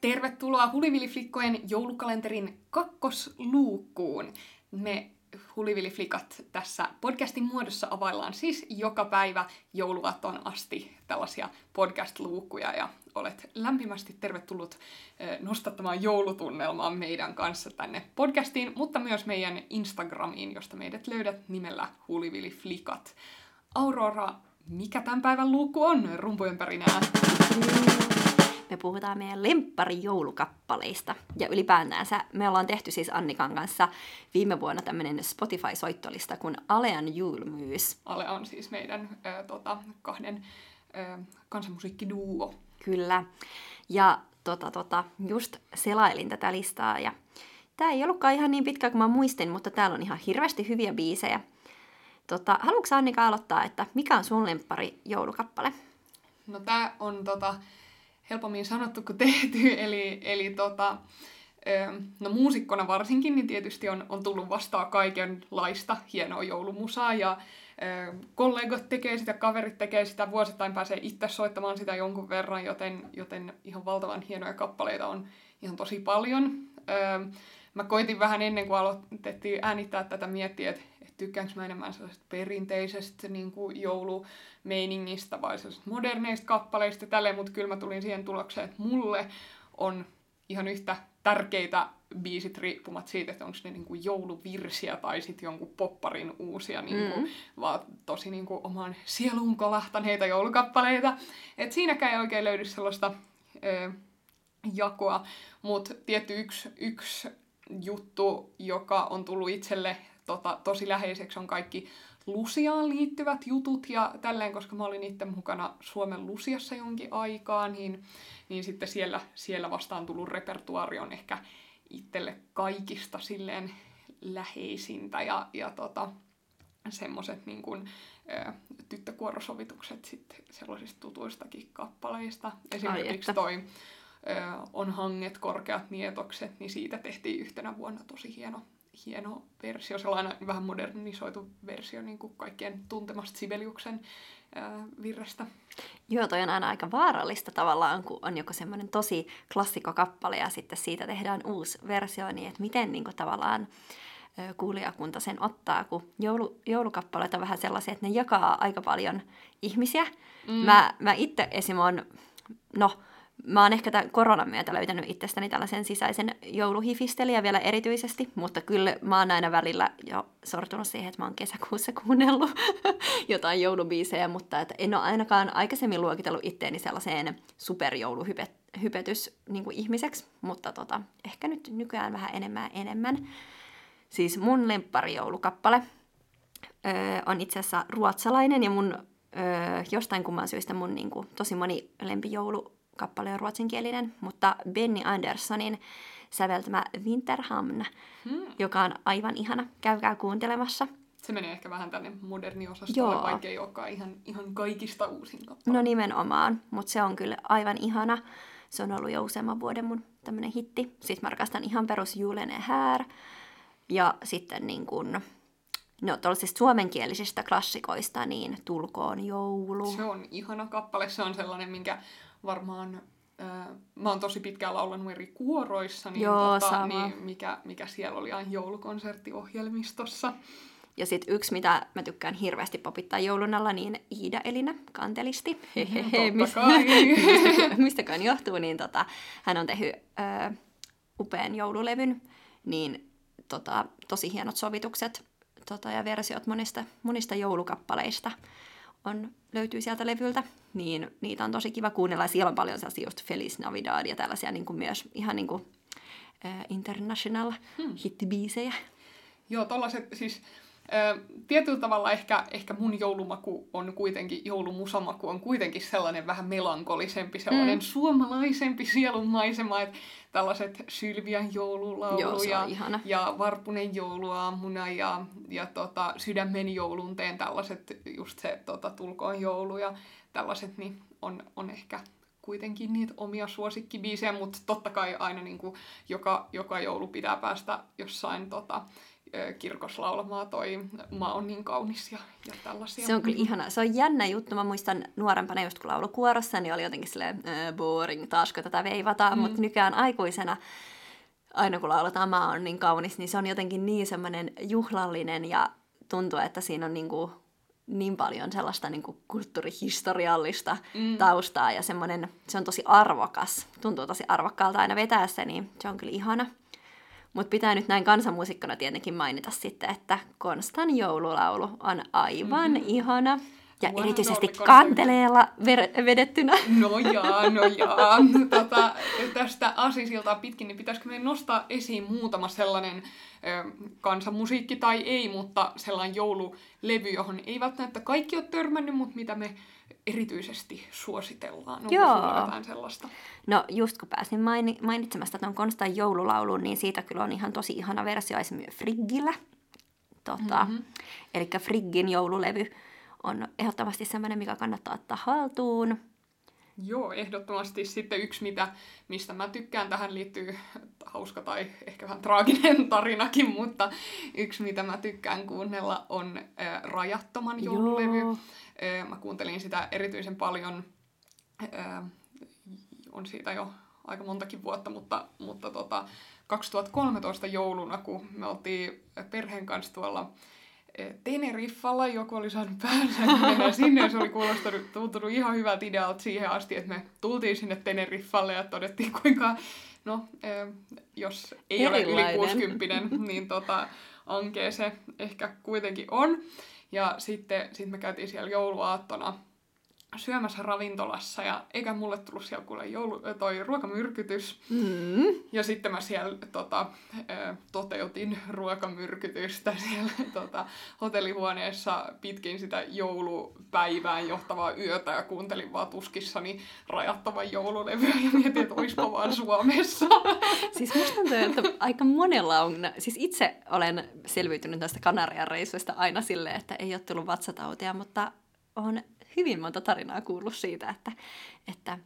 Tervetuloa Hulivili-flikkojen joulukalenterin kakkosluukkuun. Me Hulivili-flikat tässä podcastin muodossa availlaan siis joka päivä jouluaattoon asti tällaisia podcast-luukkuja ja olet lämpimästi tervetullut nostattamaan joulutunnelmaa meidän kanssa tänne podcastiin, mutta myös meidän Instagramiin, josta meidät löydät nimellä Hulivili-flikat. Aurora, mikä tämän päivän luukku on rumpujen pärinää? Me puhutaan meidän lempparijoulukappaleista. Ja ylipäätäänsä me ollaan tehty siis Annikan kanssa viime vuonna tämmöinen Spotify-soittolista kuin Alean julmyys. Ale on siis meidän ö, tota, kahden ö, kansanmusiikkiduo. Kyllä. Ja tota, tota, just selailin tätä listaa ja tämä ei ollutkaan ihan niin pitkä kuin mä muistin, mutta täällä on ihan hirveästi hyviä biisejä. Tota, haluatko Annika aloittaa, että mikä on sun lemppari joulukappale? No tää on tota, helpommin sanottu kuin tehty, eli, eli tota, no muusikkona varsinkin, niin tietysti on, on tullut vastaan kaikenlaista hienoa joulumusaa ja kollegot tekee sitä, kaverit tekee sitä, vuosittain pääsee itse soittamaan sitä jonkun verran, joten, joten ihan valtavan hienoja kappaleita on ihan tosi paljon. Mä koitin vähän ennen kuin aloitettiin äänittää tätä miettiä, että tykkäänkö mä enemmän sellaisesta perinteisestä niin kuin joulumeiningistä vai sellaisista moderneista kappaleista ja tälleen, mutta kyllä mä tulin siihen tulokseen, että mulle on ihan yhtä tärkeitä biisit riippumat siitä, että onko ne niin kuin jouluvirsiä tai sitten jonkun popparin uusia, niin kuin, mm. vaan tosi niin kuin oman sieluun kolahtaneita joulukappaleita. Et siinäkään ei oikein löydy sellaista ö, jakoa, mutta tietty yksi, yksi juttu, joka on tullut itselle tota, tosi läheiseksi on kaikki Lusiaan liittyvät jutut ja tälleen, koska mä olin itse mukana Suomen Lusiassa jonkin aikaa, niin, niin sitten siellä, siellä vastaan tullut repertuaari on ehkä itselle kaikista silleen läheisintä ja, ja tota, semmoiset niin kuin, tyttökuorosovitukset sitten sellaisista tutuistakin kappaleista. Esimerkiksi toi ä, On hanget, korkeat nietokset, niin siitä tehtiin yhtenä vuonna tosi hieno hieno versio, sellainen vähän modernisoitu versio niin kuin kaikkien tuntemasta Sibeliuksen ää, virrestä. Joo, toi on aina aika vaarallista tavallaan, kun on joku semmoinen tosi klassikokappale ja sitten siitä tehdään uusi versio, niin että miten niin kuin, tavallaan kuulijakunta sen ottaa, kun joulu, joulukappaleet on vähän sellaisia, että ne jakaa aika paljon ihmisiä. Mm. Mä, mä itse esim. on, no, Mä oon ehkä tämän koronan myötä löytänyt itsestäni tällaisen sisäisen jouluhifistelijä vielä erityisesti, mutta kyllä mä oon aina välillä jo sortunut siihen, että mä oon kesäkuussa kuunnellut jotain joulubiisejä, mutta että en ole ainakaan aikaisemmin luokitellut itteeni sellaiseen superjouluhypetys niin mutta tota, ehkä nyt nykyään vähän enemmän enemmän. Siis mun lempparijoulukappale öö, on itse asiassa ruotsalainen ja mun öö, jostain kumman syystä mun niin kuin, tosi moni lempijoulu kappale on ruotsinkielinen, mutta Benny Anderssonin säveltämä Winterhamn, hmm. joka on aivan ihana. Käykää kuuntelemassa. Se menee ehkä vähän tänne moderniosastolle, Joo. vaikka ei olekaan ihan, ihan kaikista uusin kappale. No nimenomaan, mutta se on kyllä aivan ihana. Se on ollut jo useamman vuoden mun tämmönen hitti. Sitten mä rakastan ihan perus Julene Här. Ja sitten niin kun, no tuollaisista suomenkielisistä klassikoista, niin Tulkoon joulu. Se on ihana kappale. Se on sellainen, minkä varmaan äh, mä oon tosi pitkään laulanut eri kuoroissa, niin, Joo, tota, niin mikä, mikä siellä oli aina joulukonserttiohjelmistossa. Ja sitten yksi, mitä mä tykkään hirveästi popittaa joulun alla, niin Iida Elina, kantelisti. Hehehe, mistä, mistäkään johtuu, niin tota, hän on tehnyt ö, upean joululevyn, niin tota, tosi hienot sovitukset tota, ja versiot monista, monista joulukappaleista on, löytyy sieltä levyltä, niin niitä on tosi kiva kuunnella. Ja siellä on paljon sellaisia just Feliz Navidad ja tällaisia niin kuin myös ihan niin kuin, äh, international hmm. hittibiisejä. Joo, tollaset siis tietyllä tavalla ehkä, ehkä mun joulumaku on kuitenkin, joulumusamaku on kuitenkin sellainen vähän melankolisempi, sellainen mm. suomalaisempi sielunmaisema, että tällaiset Sylvian joululaulu Joo, ja, ja Varpunen jouluaamuna ja, ja tota, Sydämen joulunteen tällaiset, just se tota, Tulkoon joulu ja tällaiset, niin on, on ehkä kuitenkin niitä omia suosikkibiisejä, mutta totta kai aina niin kuin joka, joka joulu pitää päästä jossain tota, kirkossa laulamaan toi Maa on niin kaunis ja, ja tällaisia. Se on kyllä ihana. Se on jännä juttu. Mä muistan nuorempana just kun laulu kuorossa, niin oli jotenkin silleen äh, boring, taasko tätä veivataan, mm. mutta nykyään aikuisena aina kun lauletaan Maa on niin kaunis, niin se on jotenkin niin semmoinen juhlallinen ja tuntuu, että siinä on niin kuin niin paljon sellaista niin kuin kulttuurihistoriallista mm. taustaa ja semmoinen, se on tosi arvokas. Tuntuu tosi arvokkaalta aina vetää se, niin se on kyllä ihana. Mutta pitää nyt näin kansanmuusikkona tietenkin mainita sitten, että Konstan joululaulu on aivan mm-hmm. ihana. Ja wow, erityisesti kanteleella ver- vedettynä. No jaa, no jaa. Tota, tästä asisilta pitkin, niin pitäisikö meidän nostaa esiin muutama sellainen ö, kansanmusiikki tai ei, mutta sellainen joululevy, johon ei välttämättä kaikki ole törmännyt, mutta mitä me erityisesti suositellaan? Onko Joo. jotain sellaista? No just kun pääsin maini- mainitsemasta tuon Konstan joululaulun, niin siitä kyllä on ihan tosi ihana versio esimerkiksi Friggillä. Tota, mm-hmm. Eli Friggin joululevy on ehdottomasti sellainen, mikä kannattaa ottaa haltuun. Joo, ehdottomasti sitten yksi, mitä, mistä mä tykkään, tähän liittyy hauska tai ehkä vähän traaginen tarinakin, mutta yksi, mitä mä tykkään kuunnella, on äh, Rajattoman joululevy. Joo. Äh, mä kuuntelin sitä erityisen paljon, äh, on siitä jo aika montakin vuotta, mutta, mutta tota, 2013 jouluna, kun me oltiin perheen kanssa tuolla Teneriffalla, joku oli saanut päänsä mennä sinne ja se oli kuulostanut, tuntunut ihan hyvältä idealta siihen asti, että me tultiin sinne Teneriffalle ja todettiin kuinka, no, jos ei Erilainen. ole yli 60, niin tota, ankee se ehkä kuitenkin on. Ja sitten sit me käytiin siellä jouluaattona syömässä ravintolassa ja eikä mulle tullut siellä kuule joulu, toi ruokamyrkytys. Mm. Ja sitten mä siellä tota, toteutin ruokamyrkytystä siellä tota, hotellihuoneessa pitkin sitä joulupäivään johtavaa yötä ja kuuntelin vaan tuskissani rajattavan joululevyä ja mietin, että olispa vaan Suomessa. Siis musta tuntuu, että aika monella on, siis itse olen selviytynyt tästä Kanarian reissuista aina silleen, että ei ole tullut vatsatautia, mutta on hyvin monta tarinaa kuullut siitä, että, että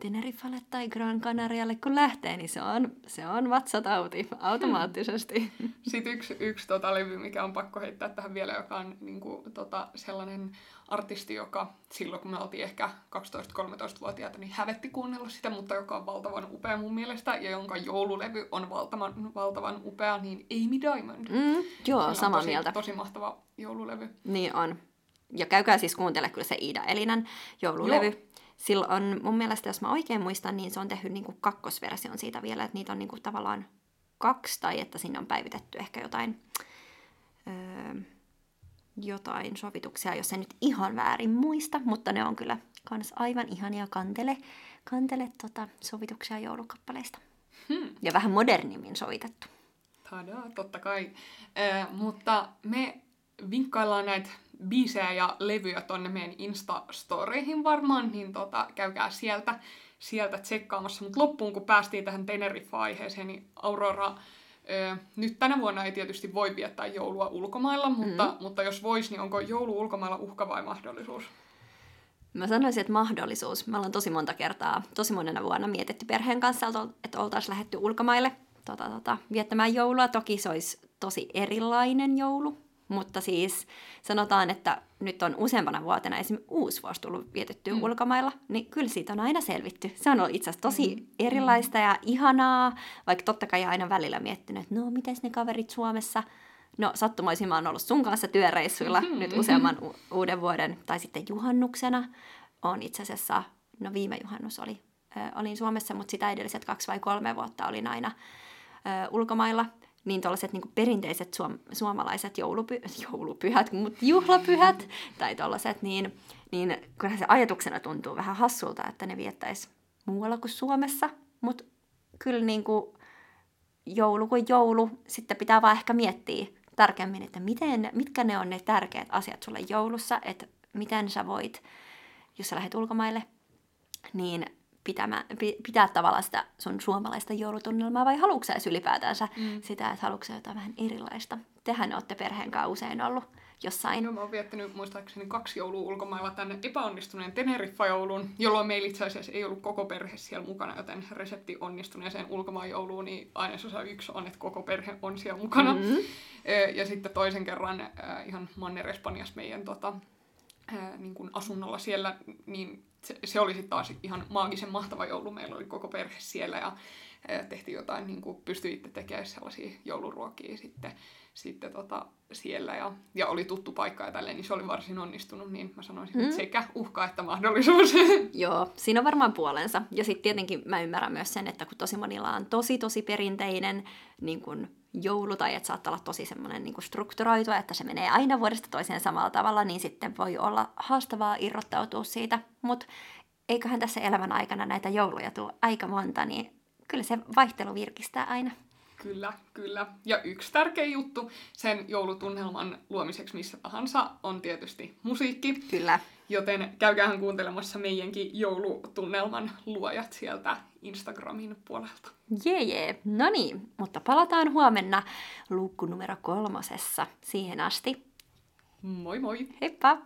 Teneriffalle tai Gran Canarialle kun lähtee, niin se on, se on vatsatauti automaattisesti. Sitten yksi, yksi tota levy, mikä on pakko heittää tähän vielä, joka on niin kuin, tota, sellainen artisti, joka silloin kun me oltiin ehkä 12-13-vuotiaita, niin hävetti kuunnella sitä, mutta joka on valtavan upea mun mielestä, ja jonka joululevy on valtavan, valtavan upea, niin Amy Diamond. Mm, joo, sama tosi, mieltä. Tosi mahtava joululevy. Niin on ja käykää siis kuuntele kyllä se Iida Elinän joululevy. Joo. Silloin on, mun mielestä, jos mä oikein muistan, niin se on tehnyt niinku kakkosversion siitä vielä, että niitä on niinku tavallaan kaksi, tai että sinne on päivitetty ehkä jotain, öö, jotain sovituksia, jos en nyt ihan väärin muista, mutta ne on kyllä kans aivan ihania kantele, kantele tota, sovituksia joulukappaleista. Hmm. Ja vähän modernimmin sovitettu. Tadaa, totta kai. Äh, mutta me vinkkaillaan näitä biisejä ja levyjä tonne meidän Insta-storeihin varmaan, niin tota, käykää sieltä, sieltä tsekkaamassa. Mutta loppuun, kun päästiin tähän Tenerife-aiheeseen, niin Aurora, ö, nyt tänä vuonna ei tietysti voi viettää joulua ulkomailla, mutta, mm. mutta jos vois, niin onko joulu ulkomailla uhka vai mahdollisuus? Mä sanoisin, että mahdollisuus. Me ollaan tosi monta kertaa, tosi monena vuonna mietitty perheen kanssa, että oltaisiin lähetty ulkomaille tota, tota, viettämään joulua. Toki se olisi tosi erilainen joulu, mutta siis sanotaan, että nyt on useampana vuotena esimerkiksi uusi vuosi tullut vietettyä mm. ulkomailla, niin kyllä siitä on aina selvitty. Se on ollut itse asiassa tosi mm. erilaista ja ihanaa, vaikka totta kai aina välillä miettinyt, että no miten ne kaverit Suomessa No sattumoisin mä oon ollut sun kanssa työreissuilla mm-hmm. nyt useamman u- uuden vuoden, tai sitten juhannuksena. on itse asiassa, no viime juhannus oli, ö, olin Suomessa, mutta sitä edelliset kaksi vai kolme vuotta olin aina ö, ulkomailla niin tuollaiset niin perinteiset suom- suomalaiset joulupy- joulupyhät, mutta juhlapyhät tai tuollaiset, niin, niin kyllähän se ajatuksena tuntuu vähän hassulta, että ne viettäisi muualla kuin Suomessa, mutta kyllä niin kuin joulu kuin joulu, sitten pitää vaan ehkä miettiä tarkemmin, että miten, mitkä ne on ne tärkeät asiat sulle joulussa, että miten sä voit, jos sä lähdet ulkomaille, niin pitämä, pitää tavallaan sitä sun suomalaista joulutunnelmaa vai haluatko sä ylipäätänsä mm. sitä, että haluatko jotain vähän erilaista? Tehän olette perheen kanssa usein ollut jossain. No mä oon viettänyt muistaakseni kaksi joulua ulkomailla tänne epäonnistuneen Teneriffa-joulun, jolloin meillä itse asiassa ei ollut koko perhe siellä mukana, joten resepti onnistuneeseen ulkomaan jouluun, niin ainesosa yksi on, että koko perhe on siellä mukana. Mm-hmm. Ja sitten toisen kerran ihan Manner-Espanjassa meidän tota, niin kuin asunnolla siellä, niin se, se oli sitten taas ihan maagisen mahtava joulu. Meillä oli koko perhe siellä ja tehtiin jotain, niin kuin pystyitte tekemään sellaisia jouluruokia sitten sitten tota, siellä ja, ja oli tuttu paikka ja tälleen, niin se oli varsin onnistunut, niin mä sanoisin, mm. että sekä uhka että mahdollisuus. Joo, siinä on varmaan puolensa. Ja sitten tietenkin mä ymmärrän myös sen, että kun tosi monilla on tosi tosi perinteinen niin kun joulu tai että saattaa olla tosi semmoinen niin strukturoitu, että se menee aina vuodesta toiseen samalla tavalla, niin sitten voi olla haastavaa irrottautua siitä. Mutta eiköhän tässä elämän aikana näitä jouluja tule aika monta, niin kyllä se vaihtelu virkistää aina. Kyllä, kyllä. Ja yksi tärkeä juttu sen joulutunnelman luomiseksi missä tahansa on tietysti musiikki. Kyllä. Joten käykäähän kuuntelemassa meidänkin joulutunnelman luojat sieltä Instagramin puolelta. Jee, jee. No niin, mutta palataan huomenna luukku numero kolmosessa. Siihen asti. Moi moi! Heippa!